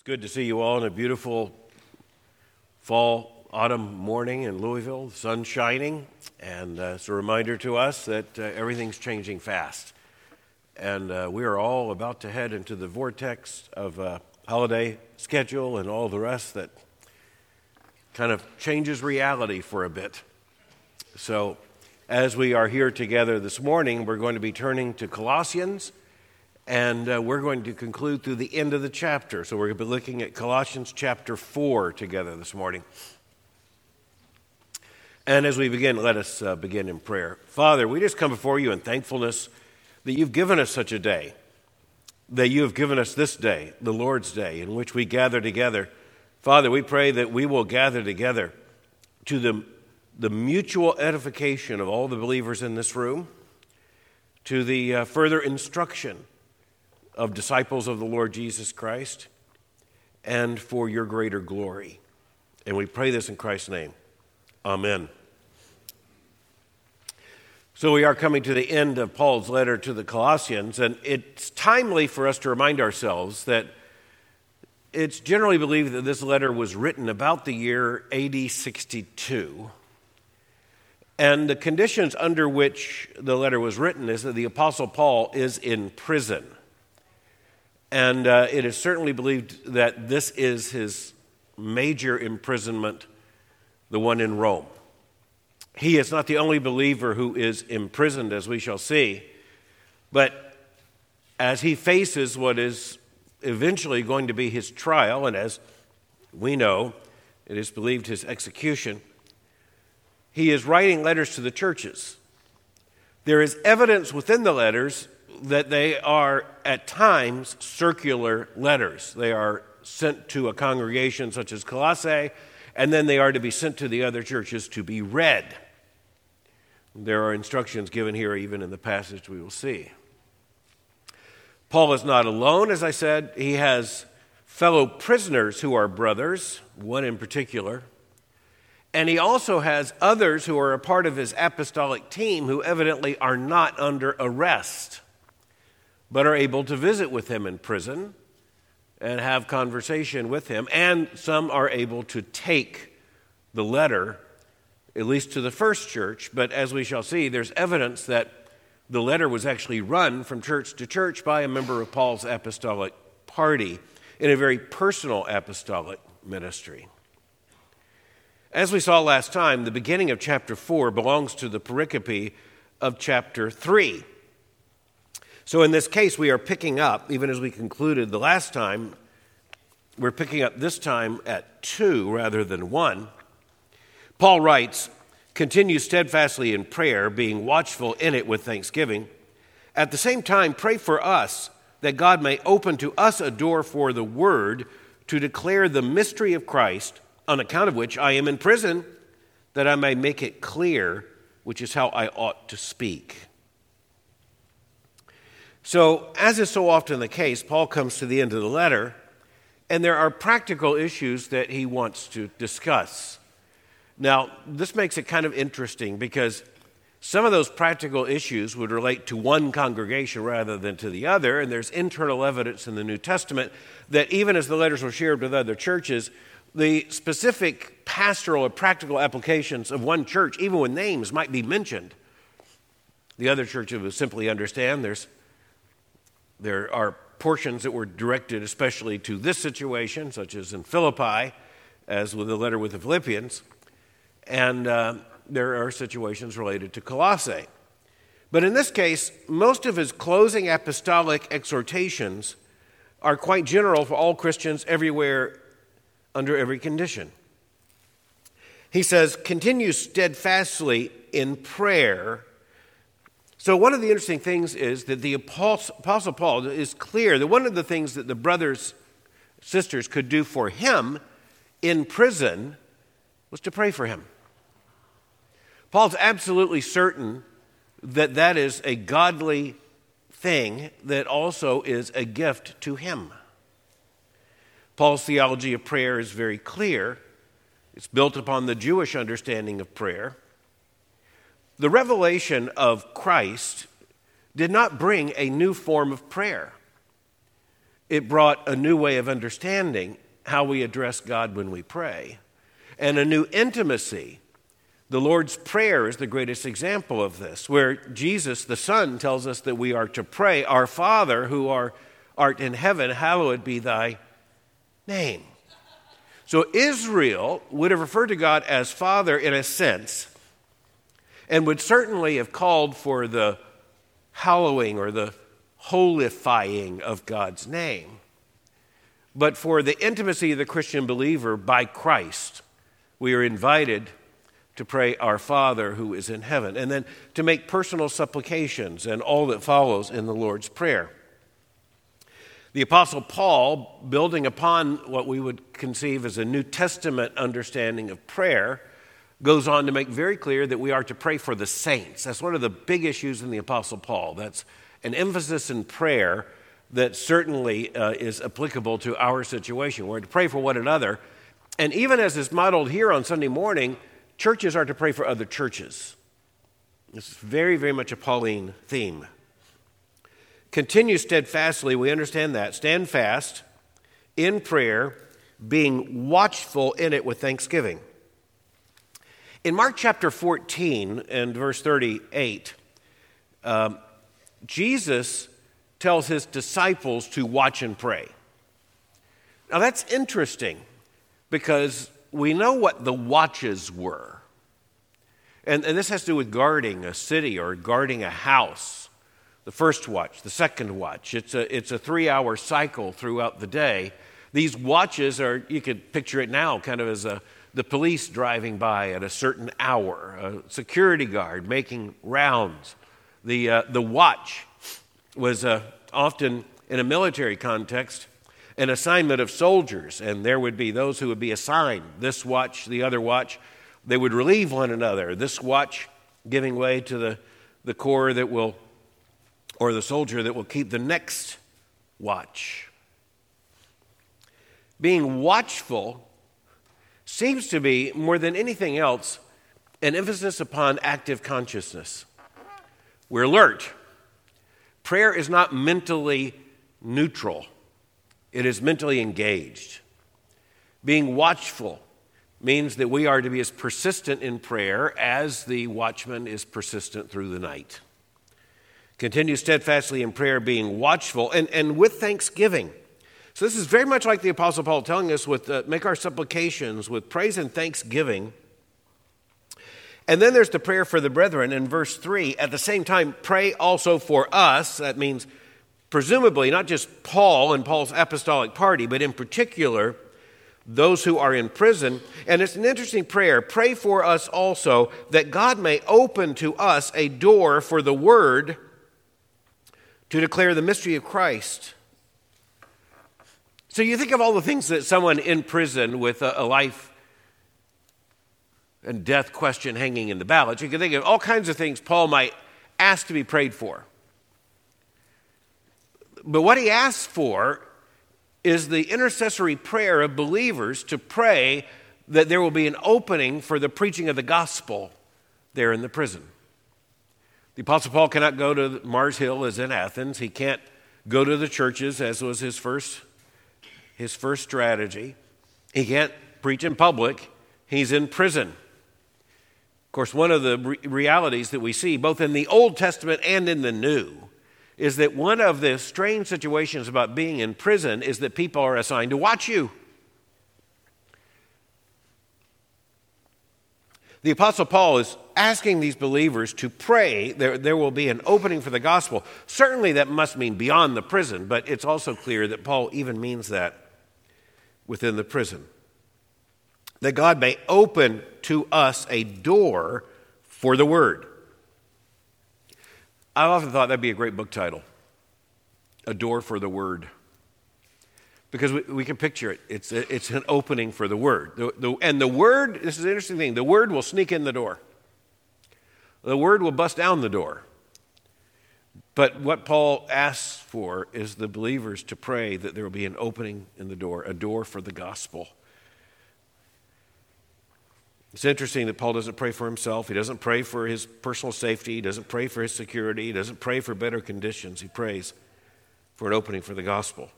It's good to see you all on a beautiful fall, autumn morning in Louisville. The sun's shining, and uh, it's a reminder to us that uh, everything's changing fast. And uh, we are all about to head into the vortex of a holiday schedule and all the rest that kind of changes reality for a bit. So, as we are here together this morning, we're going to be turning to Colossians and uh, we're going to conclude through the end of the chapter. So we're going to be looking at Colossians chapter 4 together this morning. And as we begin, let us uh, begin in prayer. Father, we just come before you in thankfulness that you've given us such a day, that you have given us this day, the Lord's day, in which we gather together. Father, we pray that we will gather together to the, the mutual edification of all the believers in this room, to the uh, further instruction of disciples of the Lord Jesus Christ and for your greater glory. And we pray this in Christ's name. Amen. So we are coming to the end of Paul's letter to the Colossians, and it's timely for us to remind ourselves that it's generally believed that this letter was written about the year AD 62. And the conditions under which the letter was written is that the Apostle Paul is in prison. And uh, it is certainly believed that this is his major imprisonment, the one in Rome. He is not the only believer who is imprisoned, as we shall see, but as he faces what is eventually going to be his trial, and as we know, it is believed his execution, he is writing letters to the churches. There is evidence within the letters that they are at times circular letters. They are sent to a congregation such as Colossae, and then they are to be sent to the other churches to be read. There are instructions given here, even in the passage we will see. Paul is not alone, as I said. He has fellow prisoners who are brothers, one in particular. And he also has others who are a part of his apostolic team who evidently are not under arrest but are able to visit with him in prison and have conversation with him. And some are able to take the letter, at least to the first church. But as we shall see, there's evidence that the letter was actually run from church to church by a member of Paul's apostolic party in a very personal apostolic ministry. As we saw last time, the beginning of chapter 4 belongs to the pericope of chapter 3. So in this case, we are picking up, even as we concluded the last time, we're picking up this time at two rather than one. Paul writes, Continue steadfastly in prayer, being watchful in it with thanksgiving. At the same time, pray for us that God may open to us a door for the word to declare the mystery of Christ, on account of which I am in prison, that I may make it clear, which is how I ought to speak. So, as is so often the case, Paul comes to the end of the letter, and there are practical issues that he wants to discuss. Now, this makes it kind of interesting because some of those practical issues would relate to one congregation rather than to the other, and there's internal evidence in the New Testament that even as the letters were shared with other churches, the specific pastoral or practical applications of one church, even with names, might be mentioned. The other church would simply understand there's there are portions that were directed especially to this situation, such as in Philippi, as with the letter with the Philippians, and uh, there are situations related to Colossae. But in this case, most of his closing apostolic exhortations are quite general for all Christians everywhere under every condition. He says, continue steadfastly in prayer so, one of the interesting things is that the Apostle Paul is clear that one of the things that the brothers, sisters could do for him in prison was to pray for him. Paul's absolutely certain that that is a godly thing that also is a gift to him. Paul's theology of prayer is very clear. It's built upon the Jewish understanding of prayer. The revelation of Christ did not bring a new form of prayer. it brought a new way of understanding how we address God when we pray and a new intimacy. The Lord's Prayer is the greatest example of this, where Jesus, the Son, tells us that we are to pray, Our Father who art in heaven, hallowed be thy name. So Israel would have referred to God as Father in a sense, and would certainly have called for the hallowing or the holifying of God's name. But for the intimacy of the Christian believer by Christ, we are invited to pray, Our Father who is in heaven, and then to make personal supplications and all that follows in the Lord's Prayer. The Apostle Paul, building upon what we would conceive as a New Testament understanding of prayer, goes on to make very clear that we are to pray for the saints. That's one of the big issues in the Apostle Paul. That's an emphasis in prayer that certainly uh, is applicable to our situation. We're to pray for one another. And even as is modeled here on Sunday morning, churches are to pray for other churches. This is very, very much a Pauline theme. Continue steadfastly, we understand that. Stand fast in prayer, being watchful in it with thanksgiving. In Mark chapter 14 and verse 38, um, Jesus tells his disciples to watch and pray. Now that's interesting because we know what the watches were. And, and this has to do with guarding a city or guarding a house the first watch, the second watch. It's a, it's a three hour cycle throughout the day. These watches are, you could picture it now kind of as a, the police driving by at a certain hour, a security guard making rounds. The, uh, the watch was uh, often, in a military context, an assignment of soldiers, and there would be those who would be assigned this watch, the other watch. They would relieve one another. This watch giving way to the, the corps that will or the soldier that will keep the next watch. Being watchful seems to be, more than anything else, an emphasis upon active consciousness. We're alert. Prayer is not mentally neutral, it is mentally engaged. Being watchful means that we are to be as persistent in prayer as the watchman is persistent through the night. Continue steadfastly in prayer, being watchful, and, and with thanksgiving. So, this is very much like the Apostle Paul telling us with uh, make our supplications with praise and thanksgiving. And then there's the prayer for the brethren in verse 3. At the same time, pray also for us. That means, presumably, not just Paul and Paul's apostolic party, but in particular, those who are in prison. And it's an interesting prayer. Pray for us also that God may open to us a door for the word to declare the mystery of Christ. So you think of all the things that someone in prison with a, a life and death question hanging in the balance, you can think of all kinds of things Paul might ask to be prayed for. But what he asks for is the intercessory prayer of believers to pray that there will be an opening for the preaching of the gospel there in the prison. The Apostle Paul cannot go to Mars Hill as in Athens. He can't go to the churches as was his first, his first strategy. He can't preach in public. He's in prison. Of course, one of the re- realities that we see both in the Old Testament and in the New is that one of the strange situations about being in prison is that people are assigned to watch you. The Apostle Paul is asking these believers to pray there, there will be an opening for the gospel. Certainly, that must mean beyond the prison, but it's also clear that Paul even means that within the prison. That God may open to us a door for the word. I often thought that'd be a great book title A Door for the Word because we, we, can picture it. It's, a, it's an opening for the word. The, the, and the word, this is an interesting thing, the word will sneak in the door, the word will bust down the door. But what Paul asks for is the believers to pray that there will be an opening in the door, a door for the gospel. It's interesting that Paul doesn't pray for himself. He doesn't pray for his personal safety. He doesn't pray for his security. He doesn't pray for better conditions. He prays for an opening for the gospel.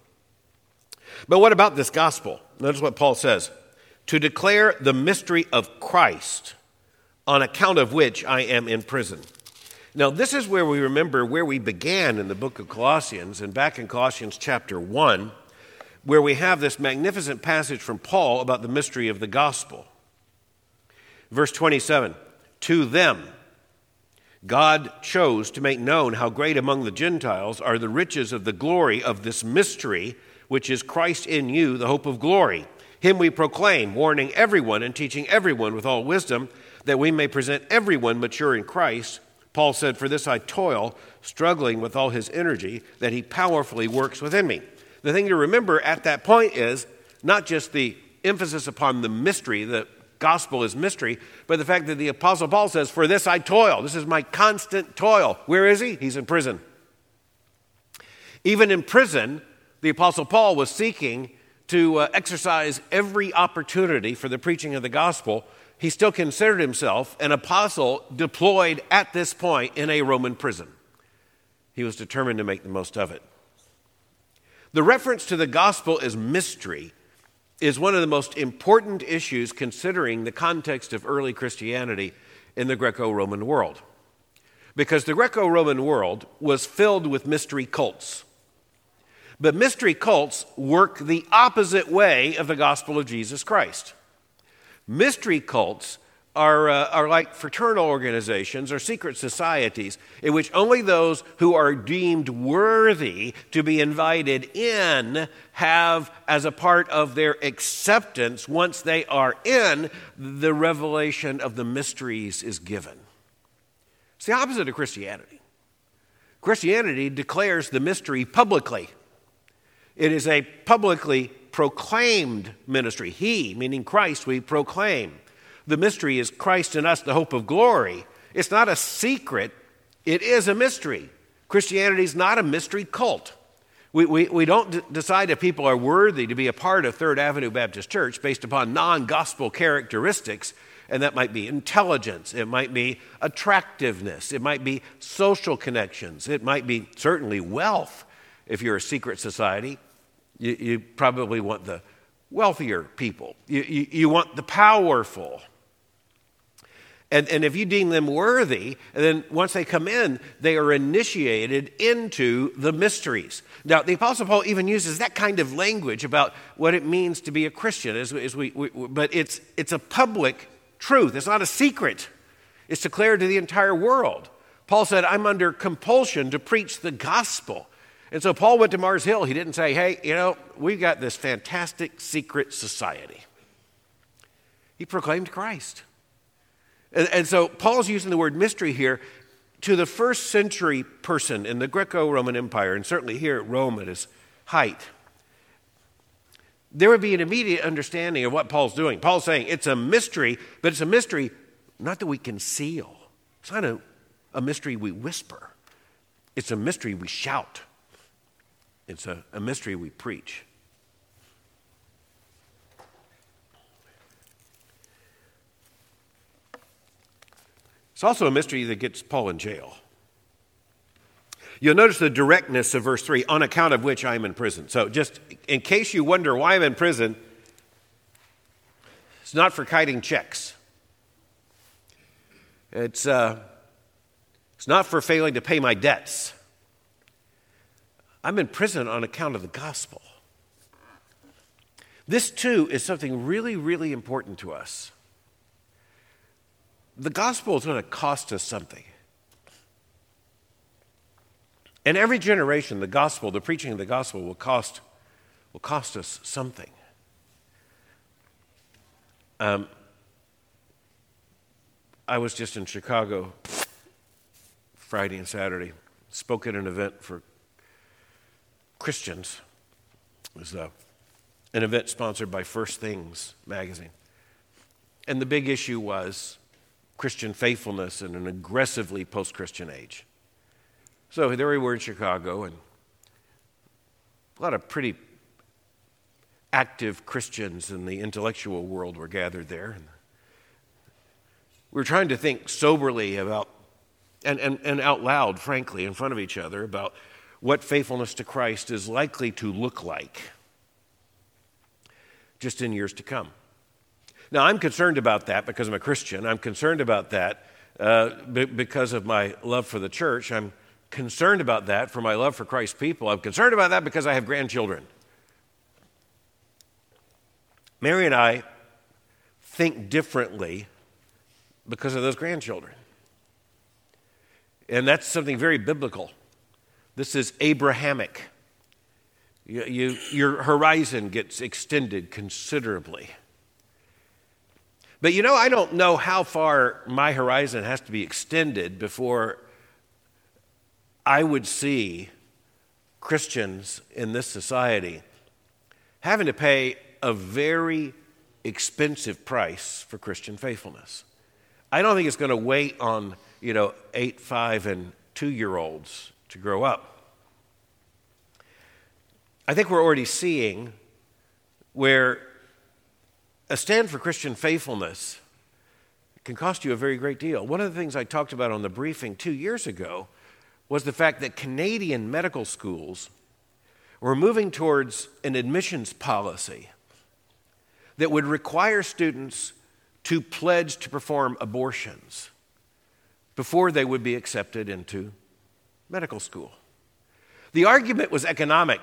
But what about this gospel? Notice what Paul says to declare the mystery of Christ, on account of which I am in prison. Now, this is where we remember where we began in the book of Colossians, and back in Colossians chapter 1, where we have this magnificent passage from Paul about the mystery of the gospel. Verse 27 To them, God chose to make known how great among the Gentiles are the riches of the glory of this mystery, which is Christ in you, the hope of glory. Him we proclaim, warning everyone and teaching everyone with all wisdom, that we may present everyone mature in Christ. Paul said, For this I toil, struggling with all his energy, that he powerfully works within me. The thing to remember at that point is not just the emphasis upon the mystery, the gospel is mystery, but the fact that the Apostle Paul says, For this I toil. This is my constant toil. Where is he? He's in prison. Even in prison, the Apostle Paul was seeking to uh, exercise every opportunity for the preaching of the gospel. He still considered himself an apostle deployed at this point in a Roman prison. He was determined to make the most of it. The reference to the gospel as mystery is one of the most important issues considering the context of early Christianity in the Greco Roman world. Because the Greco Roman world was filled with mystery cults. But mystery cults work the opposite way of the gospel of Jesus Christ. Mystery cults are, uh, are like fraternal organizations or secret societies in which only those who are deemed worthy to be invited in have, as a part of their acceptance, once they are in, the revelation of the mysteries is given. It's the opposite of Christianity. Christianity declares the mystery publicly, it is a publicly proclaimed ministry. He, meaning Christ, we proclaim. The mystery is Christ in us, the hope of glory. It's not a secret, it is a mystery. Christianity is not a mystery cult. We, we, we don't d- decide if people are worthy to be a part of Third Avenue Baptist Church based upon non gospel characteristics, and that might be intelligence, it might be attractiveness, it might be social connections, it might be certainly wealth if you're a secret society. You, you probably want the wealthier people, you, you, you want the powerful. And, and if you deem them worthy, then once they come in, they are initiated into the mysteries. Now, the Apostle Paul even uses that kind of language about what it means to be a Christian, as, as we, we, but it's, it's a public truth, it's not a secret, it's declared to the entire world. Paul said, I'm under compulsion to preach the gospel. And so Paul went to Mars Hill. He didn't say, hey, you know, we've got this fantastic secret society. He proclaimed Christ. And, and so Paul's using the word mystery here to the first century person in the Greco Roman Empire, and certainly here at Rome at its height. There would be an immediate understanding of what Paul's doing. Paul's saying it's a mystery, but it's a mystery not that we conceal. It's not a, a mystery we whisper, it's a mystery we shout, it's a, a mystery we preach. It's also a mystery that gets Paul in jail. You'll notice the directness of verse 3 on account of which I am in prison. So, just in case you wonder why I'm in prison, it's not for kiting checks. It's, uh, it's not for failing to pay my debts. I'm in prison on account of the gospel. This, too, is something really, really important to us the gospel is going to cost us something. And every generation, the gospel, the preaching of the gospel will cost, will cost us something. Um, I was just in Chicago Friday and Saturday, spoke at an event for Christians. It was uh, an event sponsored by First Things magazine. And the big issue was Christian faithfulness in an aggressively post Christian age. So there we were in Chicago, and a lot of pretty active Christians in the intellectual world were gathered there. and We were trying to think soberly about, and, and, and out loud, frankly, in front of each other, about what faithfulness to Christ is likely to look like. just in years to come. Now, I'm concerned about that because I'm a Christian. I'm concerned about that uh, b- because of my love for the church. I'm concerned about that for my love for Christ's people. I'm concerned about that because I have grandchildren. Mary and I think differently because of those grandchildren. And that's something very biblical. This is Abrahamic. You, you, your horizon gets extended considerably. But you know, I don't know how far my horizon has to be extended before I would see Christians in this society having to pay a very expensive price for Christian faithfulness. I don't think it's going to wait on, you know, eight, five, and two year olds to grow up. I think we're already seeing where a stand for Christian faithfulness can cost you a very great deal. One of the things I talked about on the briefing two years ago was the fact that Canadian medical schools were moving towards an admissions policy that would require students to pledge to perform abortions before they would be accepted into medical school. The argument was economic.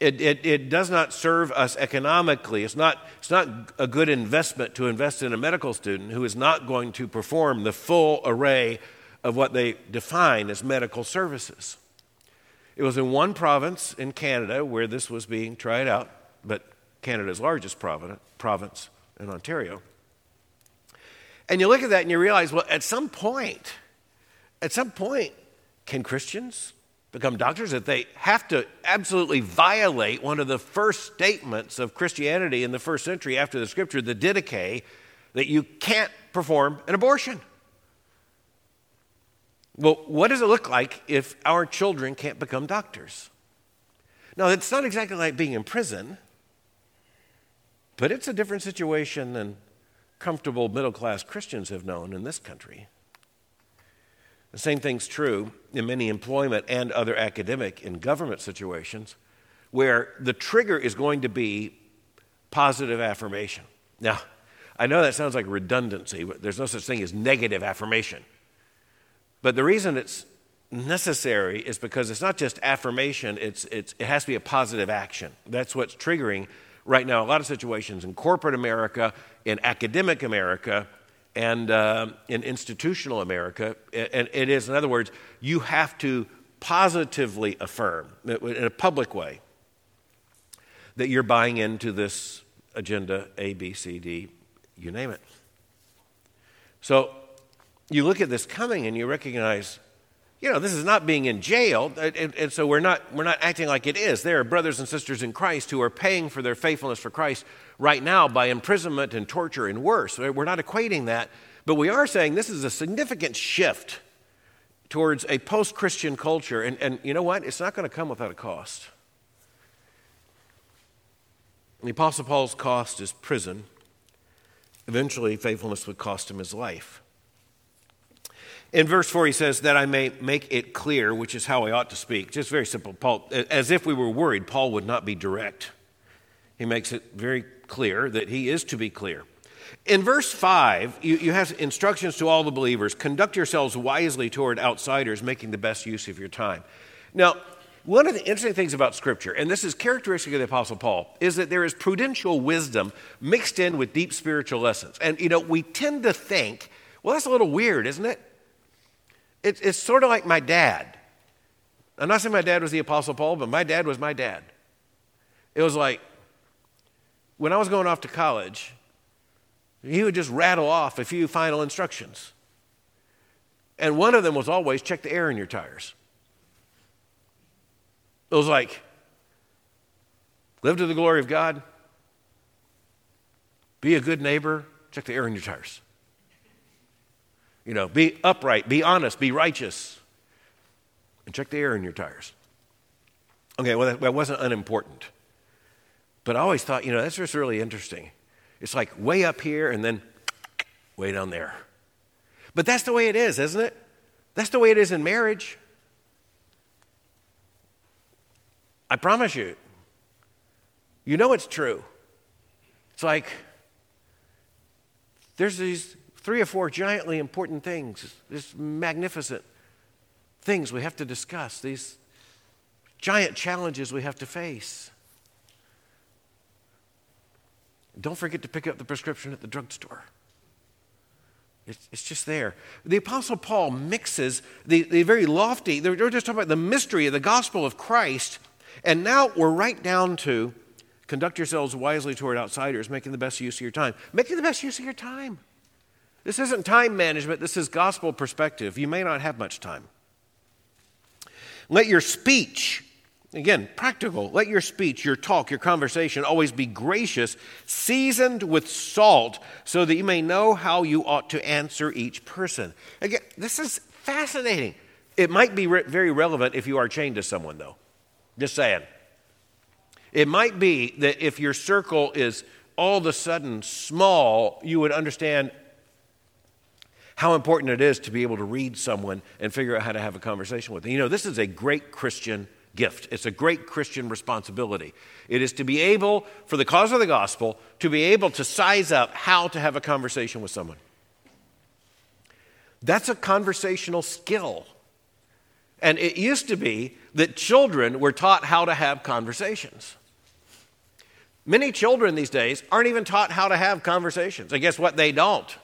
It, it, it, does not serve us economically. It's not, it's not a good investment to invest in a medical student who is not going to perform the full array of what they define as medical services. It was in one province in Canada where this was being tried out, but Canada's largest province in Ontario. And you look at that and you realize, well, at some point, at some point, can Christians become doctors if they have to absolutely violate one of the first statements of Christianity in the first century after the scripture, the Didache, that you can't perform an abortion? Well, what does it look like if our children can't become doctors? Now, it's not exactly like being in prison. But it's a different situation than comfortable middle class Christians have known in this country. The same thing's true in many employment and other academic and government situations where the trigger is going to be positive affirmation. Now, I know that sounds like redundancy, but there's no such thing as negative affirmation. But the reason it's necessary is because it's not just affirmation, it's, it's, it has to be a positive action. That's what's triggering right now a lot of situations in corporate America, in academic America, and uh, in institutional America. And it is, in other words, you have to positively affirm in a public way that you're buying into this agenda A, B, C, D, you name it. So you look at this coming and you recognize you know, this is not being in jail, uh, and, and, so we're not, we're not acting like it is. There are brothers and sisters in Christ who are paying for their faithfulness for Christ right now by imprisonment and torture and worse. We're not equating that, but we are saying this is a significant shift towards a post Christian culture. And, and you know what? It's not going to come without a cost. The Apostle Paul's cost is prison. Eventually, faithfulness would cost him his life. In verse 4, he says, That I may make it clear, which is how I ought to speak. Just very simple. Paul, as if we were worried, Paul would not be direct. He makes it very clear that he is to be clear. In verse 5, you, you have instructions to all the believers conduct yourselves wisely toward outsiders, making the best use of your time. Now, one of the interesting things about Scripture, and this is characteristic of the Apostle Paul, is that there is prudential wisdom mixed in with deep spiritual lessons. And, you know, we tend to think, well, that's a little weird, isn't it? It's, it's sort of like my dad. I'm not saying my dad was the Apostle Paul, but my dad was my dad. It was like when I was going off to college, he would just rattle off a few final instructions. And one of them was always check the air in your tires. It was like live to the glory of God, be a good neighbor, check the air in your tires. You know, be upright, be honest, be righteous. And check the air in your tires. Okay, well, that, wasn't unimportant. But I always thought, you know, that's just really interesting. It's like way up here and then way down there. But that's the way it is, isn't it? That's the way it is in marriage. I promise you. You know it's true. It's like there's these three or four giantly important things, these magnificent things we have to discuss, these giant challenges we have to face. Don't forget to pick up the prescription at the drugstore. It's, it's just there. The Apostle Paul mixes the, the very lofty, they're just talking about the mystery of the gospel of Christ, and now we're right down to conduct yourselves wisely toward outsiders, making the best use of your time. Making the best use of your time. This isn't time management, this is gospel perspective. You may not have much time. Let your speech Again, practical. Let your speech, your talk, your conversation always be gracious, seasoned with salt, so that you may know how you ought to answer each person. Again, this is fascinating. It might be re- very relevant if you are chained to someone, though. Just saying. It might be that if your circle is all of a sudden small, you would understand how important it is to be able to read someone and figure out how to have a conversation with them. You know, this is a great Christian gift. It's a great Christian responsibility. It is to be able, for the cause of the gospel, to be able to size up how to have a conversation with someone. That's a conversational skill. And it used to be that children were taught how to have conversations. Many children these days aren't even taught how to have conversations. And guess what? They don't.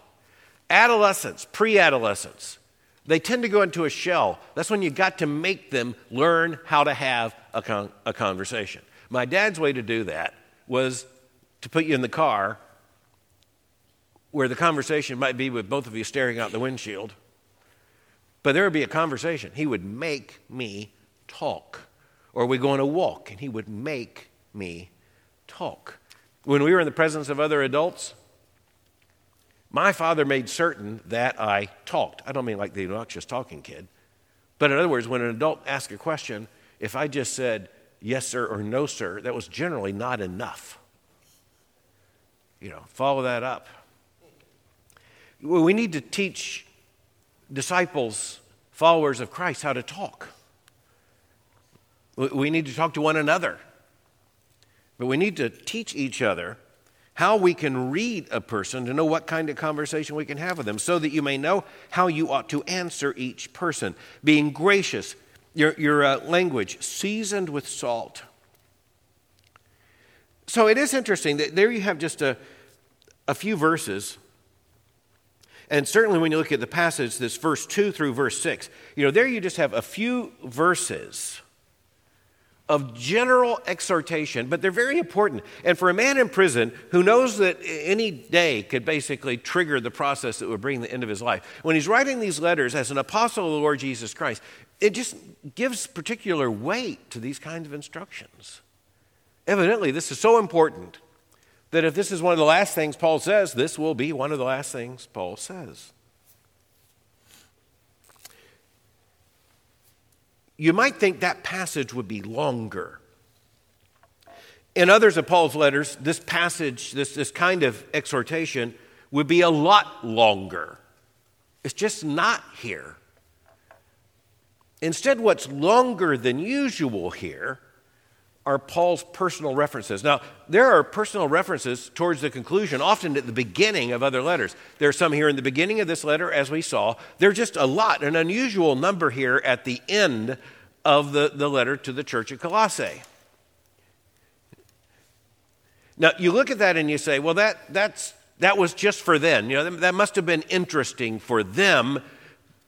Adolescents, pre adolescents, they tend to go into a shell. That's when you got to make them learn how to have a, con- a conversation. My dad's way to do that was to put you in the car where the conversation might be with both of you staring out the windshield, but there would be a conversation. He would make me talk. Or we go on a walk and he would make me talk. When we were in the presence of other adults, my father made certain that I talked. I don't mean like the obnoxious talking kid. But in other words, when an adult asked a question, if I just said yes, sir, or no, sir, that was generally not enough. You know, follow that up. We need to teach disciples, followers of Christ, how to talk. We need to talk to one another. But we need to teach each other how we can read a person to know what kind of conversation we can have with them, so that you may know how you ought to answer each person. Being gracious, your, your uh, language seasoned with salt. So it is interesting that there you have just a, a few verses. And certainly when you look at the passage, this verse 2 through verse 6, you know, there you just have a few verses of general exhortation, but they're very important. And for a man in prison who knows that any day could basically trigger the process that would bring the end of his life, when he's writing these letters as an apostle of the Lord Jesus Christ, it just gives particular weight to these kinds of instructions. Evidently, this is so important that if this is one of the last things Paul says, this will be one of the last things Paul says. You might think that passage would be longer. In others of Paul's letters, this passage, this, this kind of exhortation, would be a lot longer. It's just not here. Instead, what's longer than usual here are Paul's personal references. Now, there are personal references towards the conclusion, often at the beginning of other letters. There are some here in the beginning of this letter, as we saw. There's just a lot, an unusual number here at the end of the, the letter to the church at Colossae. Now, you look at that and you say, well, that, that's, that was just for them. You know, that must have been interesting for them,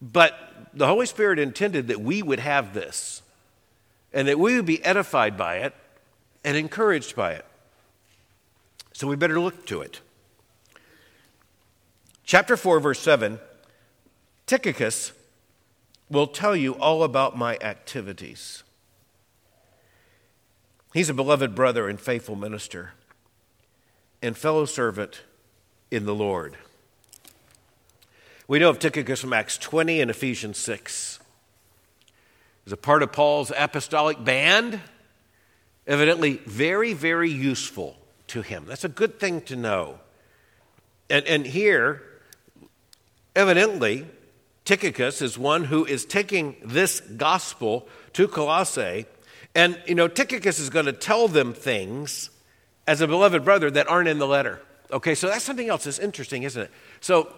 but the Holy Spirit intended that we would have this and that we would be edified by it and encouraged by it. So we better look to it. Chapter 4, verse 7 Tychicus will tell you all about my activities. He's a beloved brother and faithful minister and fellow servant in the Lord. We know of Tychicus from Acts 20 and Ephesians 6 is a part of Paul's apostolic band, evidently very, very useful to him. That's a good thing to know. And, and here, evidently, Tychicus is one who is taking this gospel to Colossae. And, you know, Tychicus is going to tell them things as a beloved brother that aren't in the letter. Okay, so that's something else that's interesting, isn't it? So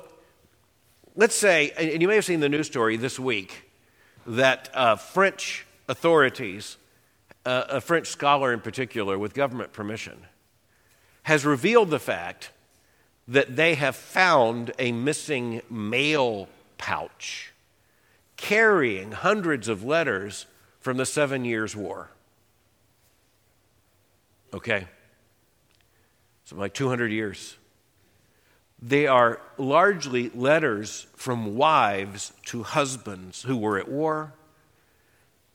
let's say, and you may have seen the news story this week, that uh, French authorities, uh, a French scholar in particular, with government permission, has revealed the fact that they have found a missing mail pouch carrying hundreds of letters from the Seven Years' War. Okay? Something like 200 years. They are largely letters from wives to husbands who were at war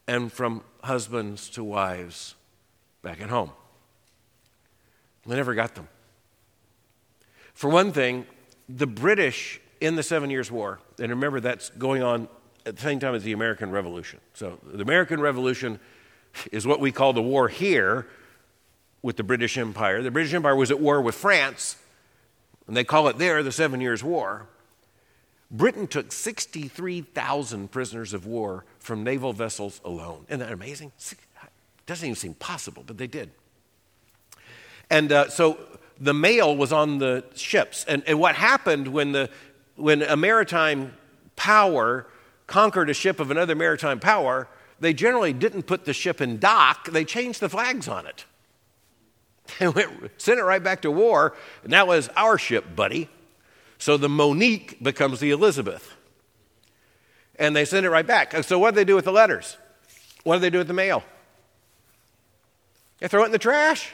and from husbands to wives back at home. They never got them. For one thing, the British in the Seven Years' War, and remember that's going on at the same time as the American Revolution. So the American Revolution is what we call the war here with the British Empire. The British Empire was at war with France, and they call it there the Seven Years' War. Britain took 63,000 prisoners of war from naval vessels alone. Isn't that amazing? Doesn't even seem possible, but they did. And uh, so the mail was on the ships. And, and what happened when, the, when a maritime power conquered a ship of another maritime power, they generally didn't put the ship in dock, they changed the flags on it. They went, sent it right back to war, and that was our ship, buddy. So the Monique becomes the Elizabeth. And they send it right back. So what do they do with the letters? What do they do with the mail? They throw it in the trash.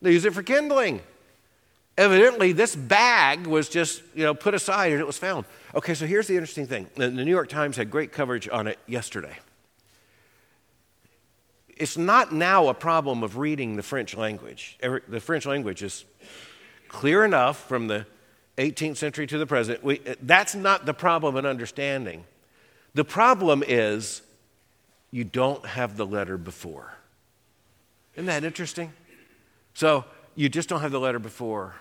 They use it for kindling. Evidently, this bag was just, you know, put aside and it was found. Okay, so here's the interesting thing. The New York Times had great coverage on it yesterday. It's not now a problem of reading the French language. The French language is clear enough from the 18th century to the present. We, that's not the problem in understanding. The problem is you don't have the letter before. Isn't that interesting? So you just don't have the letter before.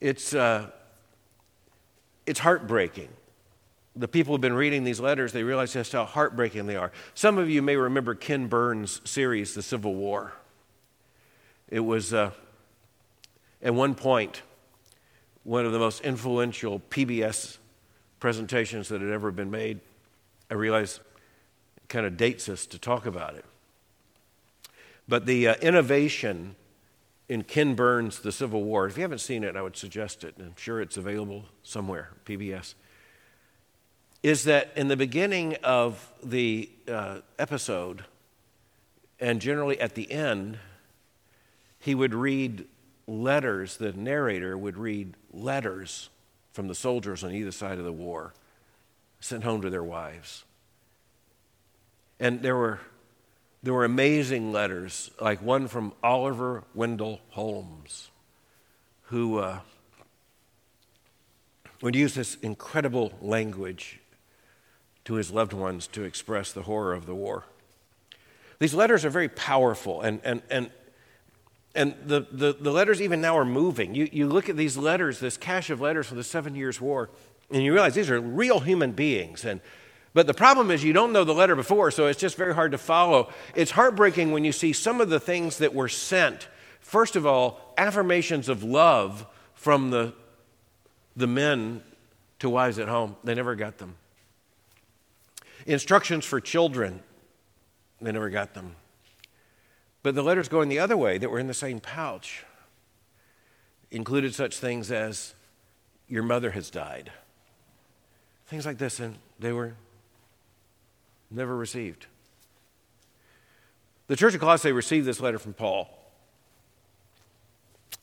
It's, uh, it's heartbreaking. The people who've been reading these letters, they realize just how heartbreaking they are. Some of you may remember Ken Burns' series, The Civil War. It was, uh, at one point, one of the most influential PBS presentations that had ever been made. I realize it kind of dates us to talk about it. But the uh, innovation in Ken Burns' The Civil War, if you haven't seen it, I would suggest it. I'm sure it's available somewhere, PBS. Is that in the beginning of the uh, episode, and generally at the end, he would read letters, the narrator would read letters from the soldiers on either side of the war sent home to their wives. And there were there were amazing letters, like one from Oliver Wendell Holmes, who uh, would use this incredible language to his loved ones to express the horror of the war. These letters are very powerful, and, and, and, and the, the, the letters even now are moving. You, you look at these letters, this cache of letters from the Seven Years' War, and you realize these are real human beings. And but the problem is you don't know the letter before, so it's just very hard to follow. It's heartbreaking when you see some of the things that were sent. First of all, affirmations of love from the, the men to wives at home. They never got them. Instructions for children. They never got them. But the letters going the other way that were in the same pouch included such things as, Your mother has died. Things like this, and they were never received. The church of Colossae received this letter from Paul.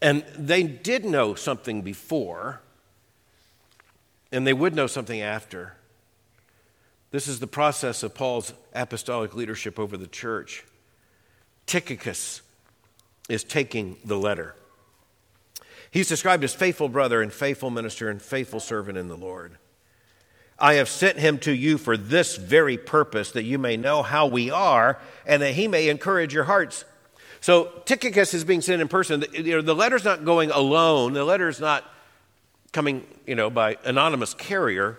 And they did know something before, and they would know something after. This is the process of Paul's apostolic leadership over the church. Tychicus is taking the letter. He's described as faithful brother and faithful minister and faithful servant in the Lord. I have sent him to you for this very purpose, that you may know how we are, and that he may encourage your hearts. So Tychicus is being sent in person. The, letter's not going alone. The letter's not coming, you know, by anonymous carrier.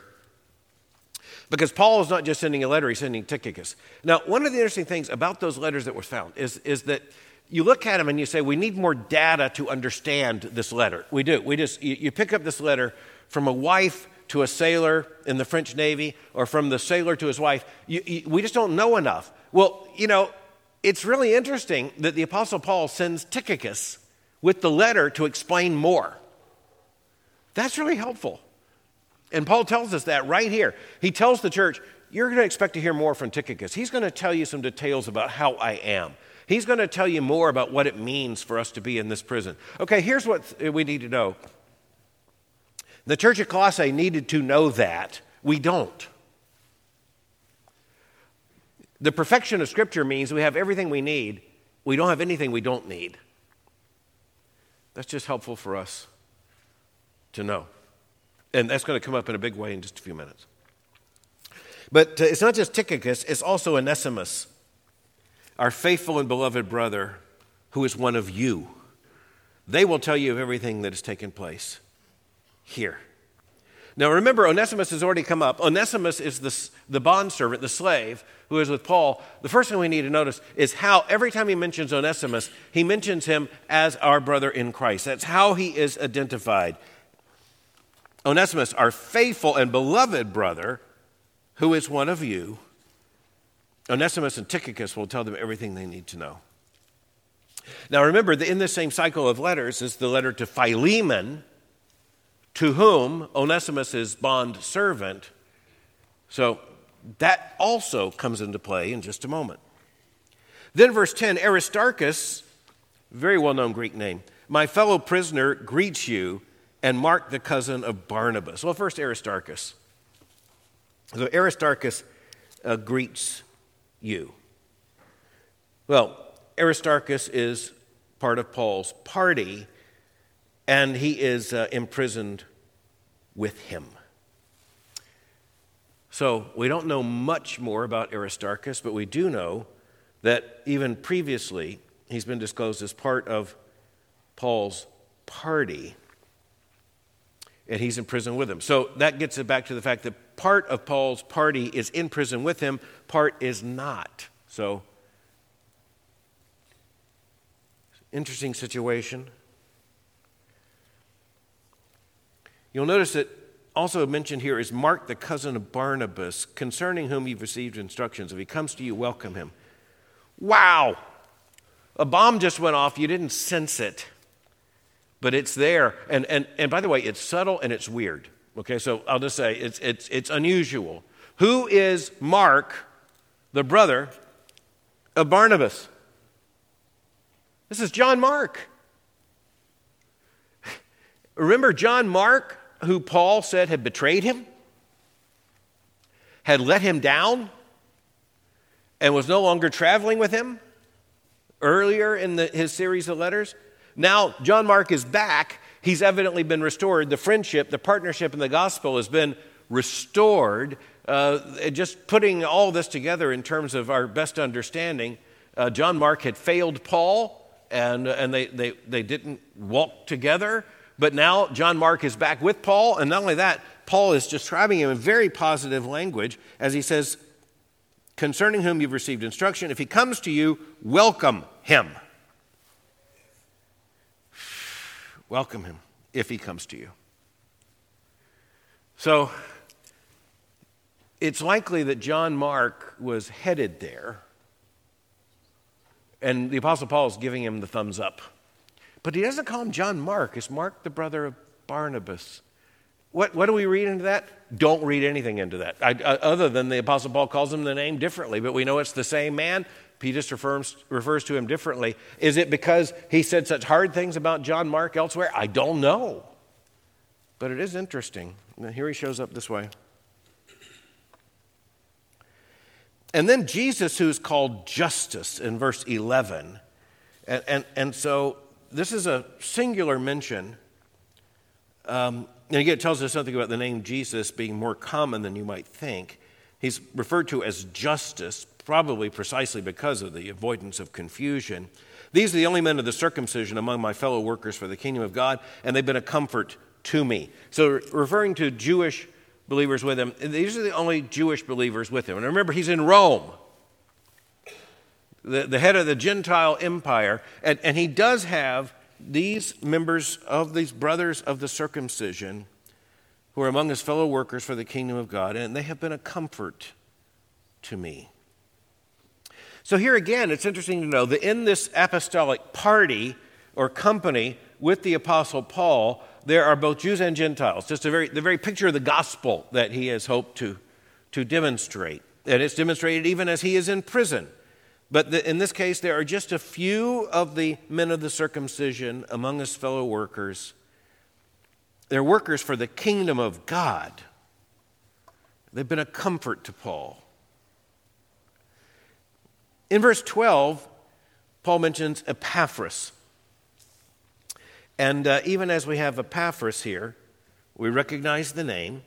Because Paul is not just sending a letter, he's sending Tychicus. Now, one of the interesting things about those letters that were found is, is that you look at them and you say, we need more data to understand this letter. We do. We just, you, you pick up this letter from a wife to a sailor in the French Navy or from the sailor to his wife. You, you, we just don't know enough. Well, you know, it's really interesting that the Apostle Paul sends Tychicus with the letter to explain more. That's really helpful. And Paul tells us that right here. He tells the church, You're going to expect to hear more from Tychicus. He's going to tell you some details about how I am. He's going to tell you more about what it means for us to be in this prison. Okay, here's what we need to know the church at Colossae needed to know that. We don't. The perfection of Scripture means we have everything we need, we don't have anything we don't need. That's just helpful for us to know. And that's going to come up in a big way in just a few minutes. But uh, it's not just Tychicus, it's also Onesimus, our faithful and beloved brother, who is one of you. They will tell you of everything that has taken place here. Now remember, Onesimus has already come up. Onesimus is the, the bondservant, the slave, who is with Paul. The first thing we need to notice is how every time he mentions Onesimus, he mentions him as our brother in Christ. That's how he is identified. Onesimus, our faithful and beloved brother, who is one of you. Onesimus and Tychicus will tell them everything they need to know. Now remember, that in this same cycle of letters is the letter to Philemon to whom Onesimus is bond servant. So that also comes into play in just a moment. Then, verse 10 Aristarchus, very well known Greek name, my fellow prisoner greets you, and Mark, the cousin of Barnabas. Well, first, Aristarchus. So, Aristarchus uh, greets you. Well, Aristarchus is part of Paul's party and he is uh, imprisoned with him. So we don't know much more about Aristarchus, but we do know that even previously he's been disclosed as part of Paul's party, and he's in prison with him. So that gets it back to the fact that part of Paul's party is in prison with him, part is not. So, interesting situation. You'll notice that also mentioned here is Mark, the cousin of Barnabas, concerning whom you've received instructions. If he comes to you, welcome him. Wow! A bomb just went off. You didn't sense it, but it's there. And, and, and by the way, it's subtle and it's weird. Okay, so I'll just say it's, it's, it's unusual. Who is Mark, the brother of Barnabas? This is John Mark. Remember John Mark, who Paul said had betrayed him, had let him down, and was no longer traveling with him earlier in the, his series of letters? Now, John Mark is back. He's evidently been restored. The friendship, the partnership in the gospel has been restored. Uh, just putting all this together in terms of our best understanding, uh, John Mark had failed Paul, and, and they, they, they didn't walk together. But now John Mark is back with Paul, and not only that, Paul is describing him in very positive language as he says, Concerning whom you've received instruction, if he comes to you, welcome him. Welcome him if he comes to you. So it's likely that John Mark was headed there, and the Apostle Paul is giving him the thumbs up. But he doesn't call him John Mark. It's Mark, the brother of Barnabas. What, what do we read into that? Don't read anything into that, I, uh, other than the Apostle Paul calls him the name differently, but we know it's the same man. Peter refers, refers to him differently. Is it because he said such hard things about John Mark elsewhere? I don't know. But it is interesting. Here he shows up this way. And then Jesus, who's called Justus in verse 11. And, and, and so this is a singular mention. Um, and again, it tells us something about the name Jesus being more common than you might think. He's referred to as Justus, probably precisely because of the avoidance of confusion. These are the only men of the circumcision among my fellow workers for the kingdom of God, and they've been a comfort to me. So, referring to Jewish believers with him, these are the only Jewish believers with him. And remember, he's in Rome. the, the head of the Gentile empire. And, and he does have these members of these brothers of the circumcision who are among his fellow workers for the kingdom of God, and they have been a comfort to me. So, here again, it's interesting to know that in this apostolic party or company with the Apostle Paul, there are both Jews and Gentiles. Just a very, the very picture of the gospel that he has hoped to, to demonstrate. And it's demonstrated even as he is in prison. But the, in this case, there are just a few of the men of the circumcision among his fellow workers. They're workers for the kingdom of God. They've been a comfort to Paul. In verse 12, Paul mentions Epaphras. And uh, even as we have Epaphras here, we recognize the name.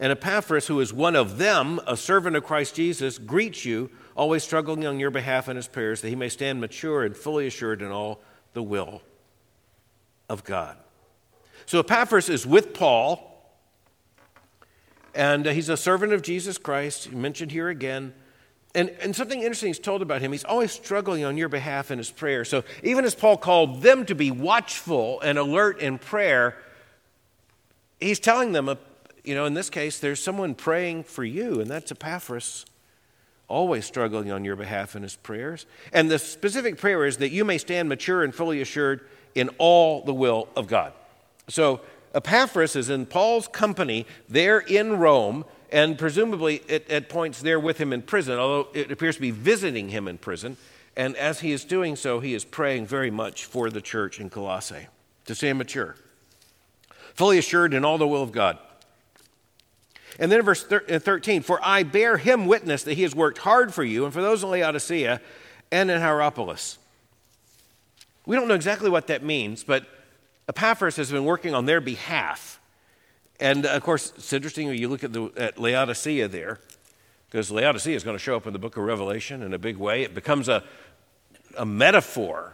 And Epaphras, who is one of them, a servant of Christ Jesus, greets you, always struggling on your behalf in his prayers, that he may stand mature and fully assured in all the will of God. So Epaphras is with Paul, and uh, he's a servant of Jesus Christ, mentioned here again. And, and something interesting is told about him. He's always struggling on your behalf in his prayer. So even as Paul called them to be watchful and alert in prayer, he's telling them, uh, you know, in this case, there's someone praying for you, and that's Epaphras, always struggling on your behalf in his prayers. And the specific prayer is that you may stand mature and fully assured in all the will of God. So Epaphras is in Paul's company there in Rome and presumably at, at points there with him in prison, although it appears to be visiting him in prison. And as he is doing so, he is praying very much for the church in Colossae to stay mature, fully assured in all the will of God. And then in verse uh, 13, for I bear him witness that he has worked hard for you and for those in Laodicea and in Hierapolis. We don't know exactly what that means, but Epaphras has been working on their behalf. And of course, it's interesting when you look at, the, at Laodicea there, because Laodicea is going to show up in the book of Revelation in a big way. It becomes a, a metaphor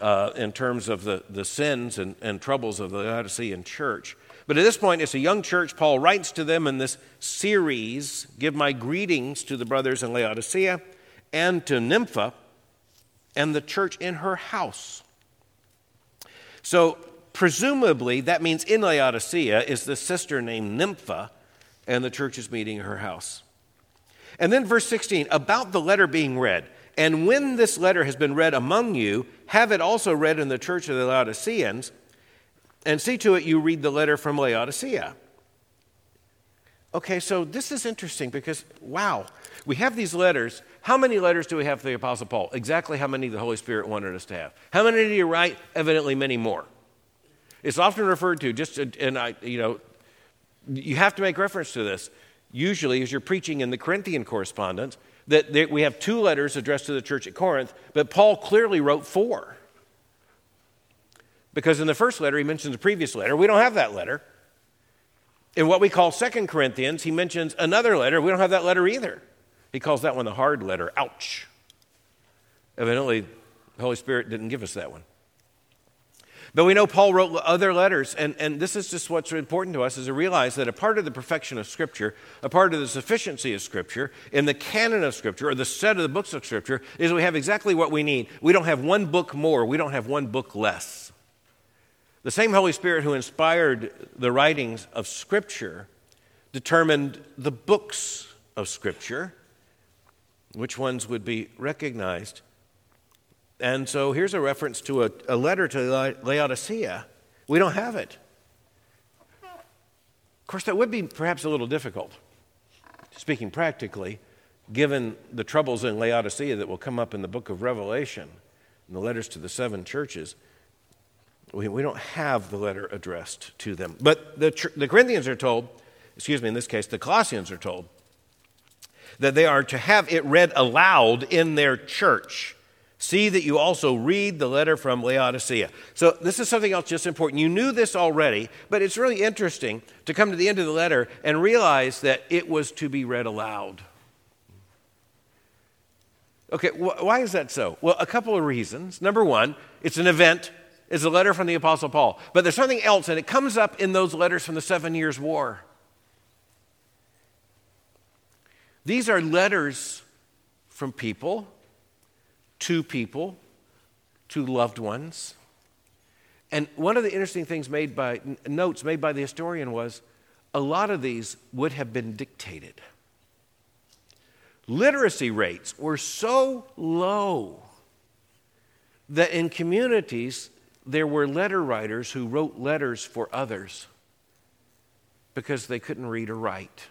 uh, in terms of the, the sins and, and troubles of the Laodicean church. But at this point, it's a young church. Paul writes to them in this series Give my greetings to the brothers in Laodicea and to Nympha and the church in her house. So presumably, that means in Laodicea is the sister named Nympha, and the church is meeting in her house. And then verse 16 about the letter being read. And when this letter has been read among you, have it also read in the church of the Laodiceans, and see to it you read the letter from Laodicea. Okay, so this is interesting because, wow, we have these letters. How many letters do we have for the Apostle Paul? Exactly how many the Holy Spirit wanted us to have. How many did he write? Evidently, many more. It's often referred to, just, and I, you know, you have to make reference to this. Usually, as you're preaching in the Corinthian correspondence, that we have two letters addressed to the church at Corinth, but Paul clearly wrote four. Because in the first letter, he mentions a previous letter. We don't have that letter. In what we call Second Corinthians, he mentions another letter. We don't have that letter either. He calls that one the hard letter. Ouch. Evidently, the Holy Spirit didn't give us that one. But we know Paul wrote other letters, and, and this is just what's important to us is to realize that a part of the perfection of Scripture, a part of the sufficiency of Scripture, in the canon of Scripture, or the set of the books of Scripture, is we have exactly what we need. We don't have one book more, we don't have one book less. The same Holy Spirit who inspired the writings of Scripture determined the books of Scripture, which ones would be recognized. And so here's a reference to a, a letter to Laodicea. We don't have it. Of course, that would be perhaps a little difficult, speaking practically, given the troubles in Laodicea that will come up in the book of Revelation and the letters to the seven churches. We, we don't have the letter addressed to them. But the, the Corinthians are told, excuse me, in this case, the Colossians are told, that they are to have it read aloud in their church. See that you also read the letter from Laodicea. So, this is something else just important. You knew this already, but it's really interesting to come to the end of the letter and realize that it was to be read aloud. Okay, wh- why is that so? Well, a couple of reasons. Number one, it's an event it's a letter from the Apostle Paul. But there's something else, and it comes up in those letters from the Seven Years' War. These are letters from people to people, to loved ones. And one of the interesting things made by notes made by the historian was a lot of these would have been dictated. Literacy rates were so low that in communities there were letter writers who wrote letters for others because they couldn't read or write.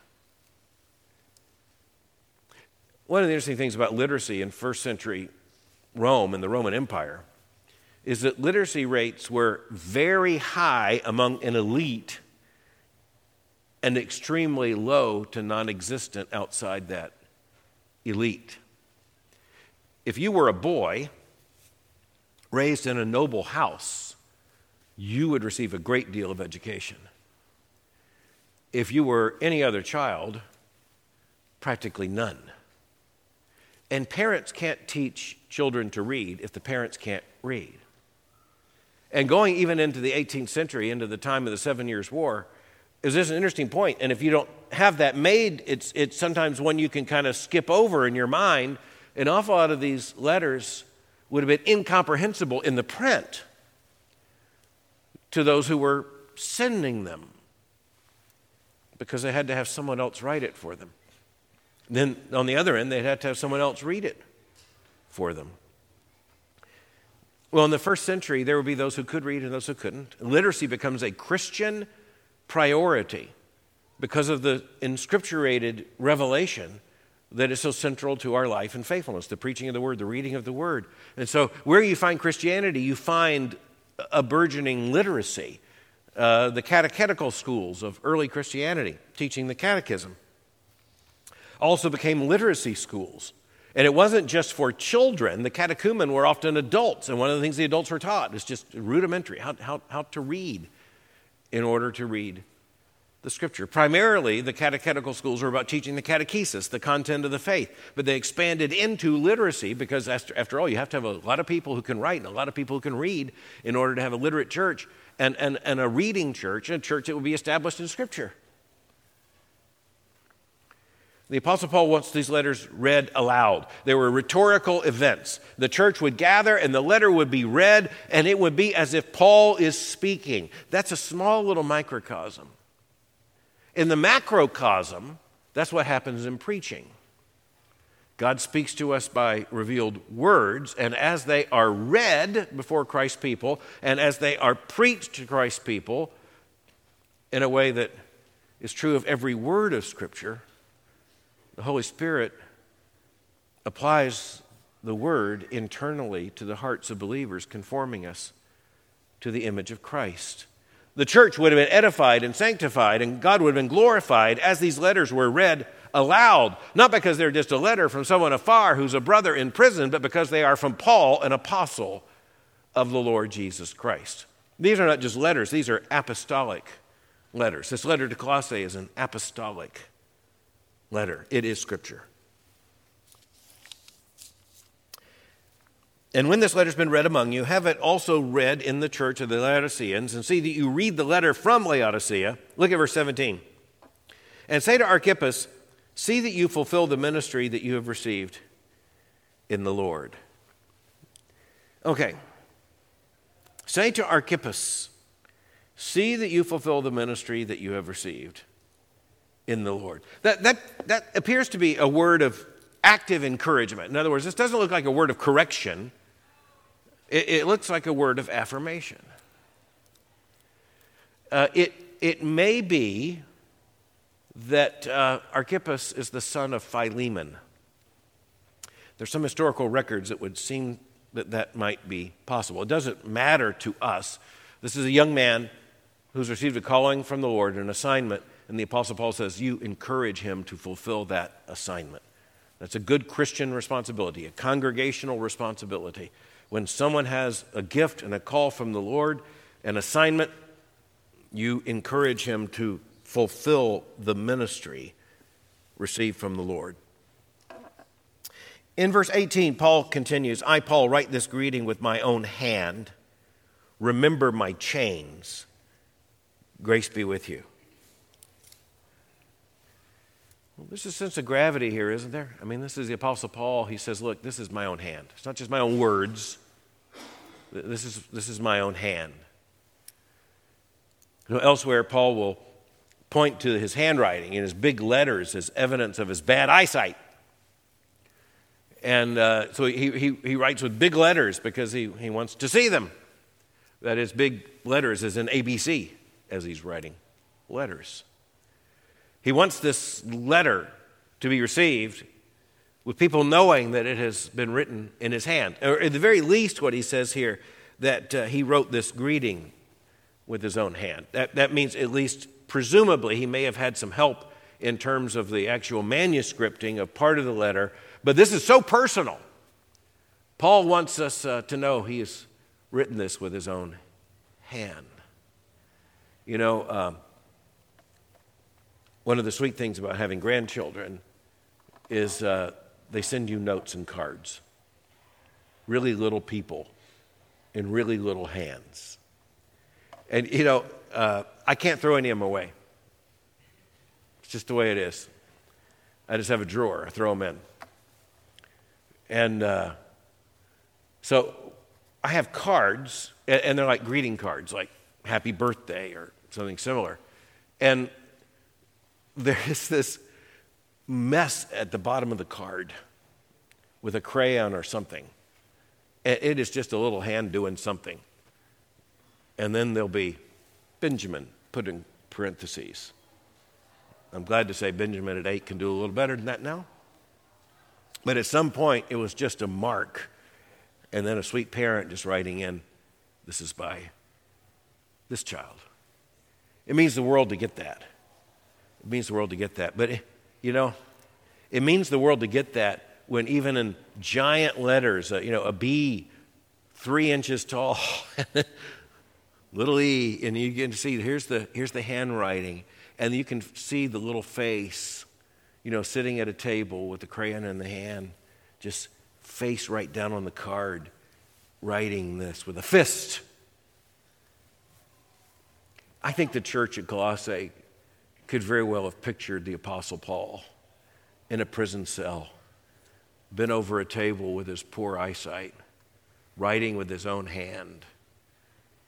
One of the interesting things about literacy in first century Rome and the Roman Empire is that literacy rates were very high among an elite and extremely low to non existent outside that elite. If you were a boy raised in a noble house, you would receive a great deal of education. If you were any other child, practically none. And parents can't teach children to read if the parents can't read. And going even into the 18th century, into the time of the Seven Years' War, is this an interesting point. And if you don't have that made, it's, it's sometimes one you can kind of skip over in your mind. An awful lot of these letters would have been incomprehensible in the print to those who were sending them because they had to have someone else write it for them. Then on the other end, they'd have to have someone else read it for them. Well, in the first century, there would be those who could read and those who couldn't. Literacy becomes a Christian priority because of the inscripturated revelation that is so central to our life and faithfulness the preaching of the word, the reading of the word. And so, where you find Christianity, you find a burgeoning literacy. Uh, the catechetical schools of early Christianity, teaching the catechism, also became literacy schools. And it wasn't just for children. The catechumen were often adults, and one of the things the adults were taught is just rudimentary how, how, how to read in order to read the scripture. Primarily, the catechetical schools were about teaching the catechesis, the content of the faith, but they expanded into literacy because, after, after all, you have to have a lot of people who can write and a lot of people who can read in order to have a literate church and, and, and a reading church, a church that will be established in scripture. The Apostle Paul wants these letters read aloud. They were rhetorical events. The church would gather and the letter would be read, and it would be as if Paul is speaking. That's a small little microcosm. In the macrocosm, that's what happens in preaching. God speaks to us by revealed words, and as they are read before Christ's people, and as they are preached to Christ's people in a way that is true of every word of Scripture, the Holy Spirit applies the word internally to the hearts of believers, conforming us to the image of Christ. The church would have been edified and sanctified, and God would have been glorified as these letters were read aloud, not because they're just a letter from someone afar who's a brother in prison, but because they are from Paul, an apostle of the Lord Jesus Christ. These are not just letters, these are apostolic letters. This letter to Colossae is an apostolic letter. It is Scripture. And when this letter's been read among you, have it also read in the church of the Laodiceans, and see that you read the letter from Laodicea. Look at verse 17. And say to Archippus, See that you fulfill the ministry that you have received in the Lord. Okay. Say to Archippus, See that you fulfill the ministry that you have received in the Lord. That, that, that appears to be a word of active encouragement. In other words, this doesn't look like a word of correction, it, it looks like a word of affirmation. Uh, it, it may be that uh, Archippus is the son of Philemon. There's some historical records that would seem that that might be possible. It doesn't matter to us. This is a young man who's received a calling from the Lord, an assignment, and the Apostle Paul says, You encourage him to fulfill that assignment. That's a good Christian responsibility, a congregational responsibility. When someone has a gift and a call from the Lord, an assignment, you encourage him to fulfill the ministry received from the Lord. In verse 18, Paul continues I, Paul, write this greeting with my own hand. Remember my chains. Grace be with you. There's a sense of gravity here, isn't there? I mean, this is the Apostle Paul. He says, Look, this is my own hand. It's not just my own words, this is, this is my own hand. You know, elsewhere, Paul will point to his handwriting in his big letters as evidence of his bad eyesight. And uh, so he, he, he writes with big letters because he, he wants to see them. That is, big letters is in ABC as he's writing letters. He wants this letter to be received with people knowing that it has been written in his hand. Or at the very least, what he says here, that uh, he wrote this greeting with his own hand. That, that means, at least presumably, he may have had some help in terms of the actual manuscripting of part of the letter. But this is so personal. Paul wants us uh, to know he has written this with his own hand. You know, um, one of the sweet things about having grandchildren is uh, they send you notes and cards. Really little people in really little hands. And, you know, uh, I can't throw any of them away. It's just the way it is. I just have a drawer, I throw them in. And uh, so I have cards, and they're like greeting cards, like happy birthday or something similar. And there is this mess at the bottom of the card with a crayon or something. It is just a little hand doing something. And then there'll be Benjamin put in parentheses. I'm glad to say Benjamin at eight can do a little better than that now. But at some point, it was just a mark. And then a sweet parent just writing in, This is by this child. It means the world to get that. It means the world to get that. But, you know, it means the world to get that when even in giant letters, uh, you know, a B three inches tall, little e, and you can see here's the, here's the handwriting, and you can see the little face, you know, sitting at a table with the crayon in the hand, just face right down on the card, writing this with a fist. I think the church at Colossae could very well have pictured the Apostle Paul in a prison cell, bent over a table with his poor eyesight, writing with his own hand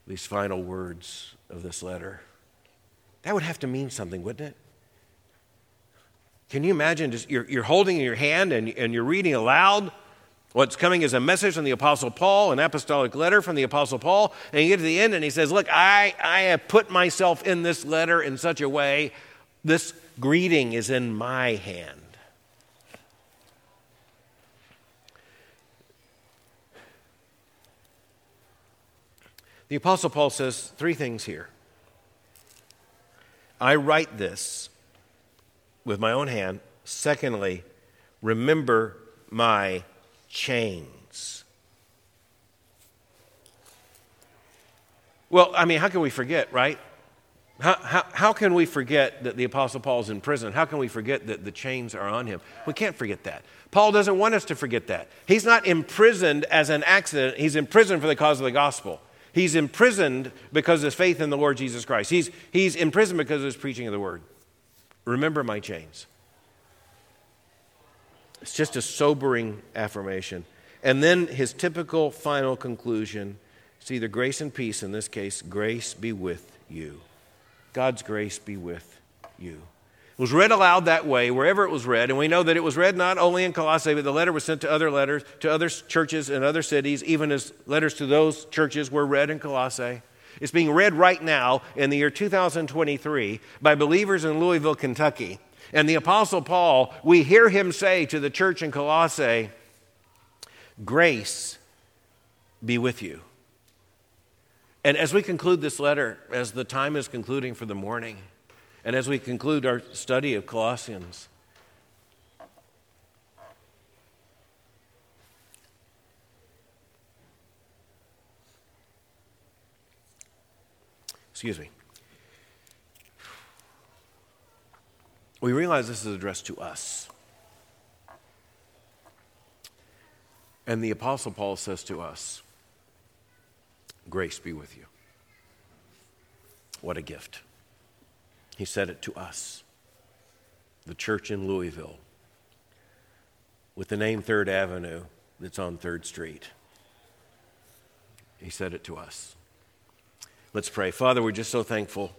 these final words of this letter. That would have to mean something, wouldn't it? Can you imagine just you're, you're holding in your hand and, and you're reading aloud What's coming is a message from the Apostle Paul, an apostolic letter from the Apostle Paul. And you get to the end and he says, Look, I, I have put myself in this letter in such a way, this greeting is in my hand. The Apostle Paul says three things here. I write this with my own hand. Secondly, remember my chains. Well, I mean, how can we forget, right? How, how, how can we forget that the Apostle Paul's in prison? How can we forget that the chains are on him? We can't forget that. Paul doesn't want us to forget that. He's not imprisoned as an accident, he's imprisoned for the cause of the gospel. He's imprisoned because of his faith in the Lord Jesus Christ. He's, he's imprisoned because of his preaching of the word. Remember my chains. It's just a sobering affirmation. And then his typical final conclusion is either grace and peace, in this case, grace be with you. God's grace be with you. It was read aloud that way wherever it was read, and we know that it was read not only in Colossae, but the letter was sent to other letters, to other churches in other cities, even as letters to those churches were read in Colossae. It's being read right now in the year 2023 by believers in Louisville, Kentucky. And the Apostle Paul, we hear him say to the church in Colossae, Grace be with you. And as we conclude this letter, as the time is concluding for the morning, and as we conclude our study of Colossians, excuse me. we realize this is addressed to us. And the Apostle Paul says to us, Grace be with you. What a gift. He said it to us. the church in Louisville with the name Third Avenue that's on Third Street. He said it to us. Let's pray. Father, we're just so thankful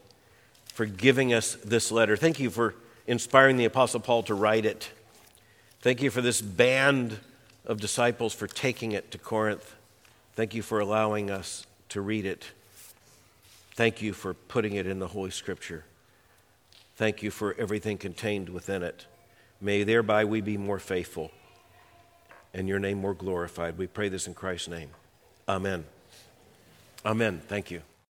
for giving us this letter. Thank you for inspiring the Apostle Paul to write it. Thank you for this band of disciples for taking it to Corinth. Thank you for allowing us to read it. Thank you for putting it in the Holy Scripture. Thank you for everything contained within it. May thereby we be more faithful and your name more glorified. We pray this in Christ's name. Amen. Amen. Thank you.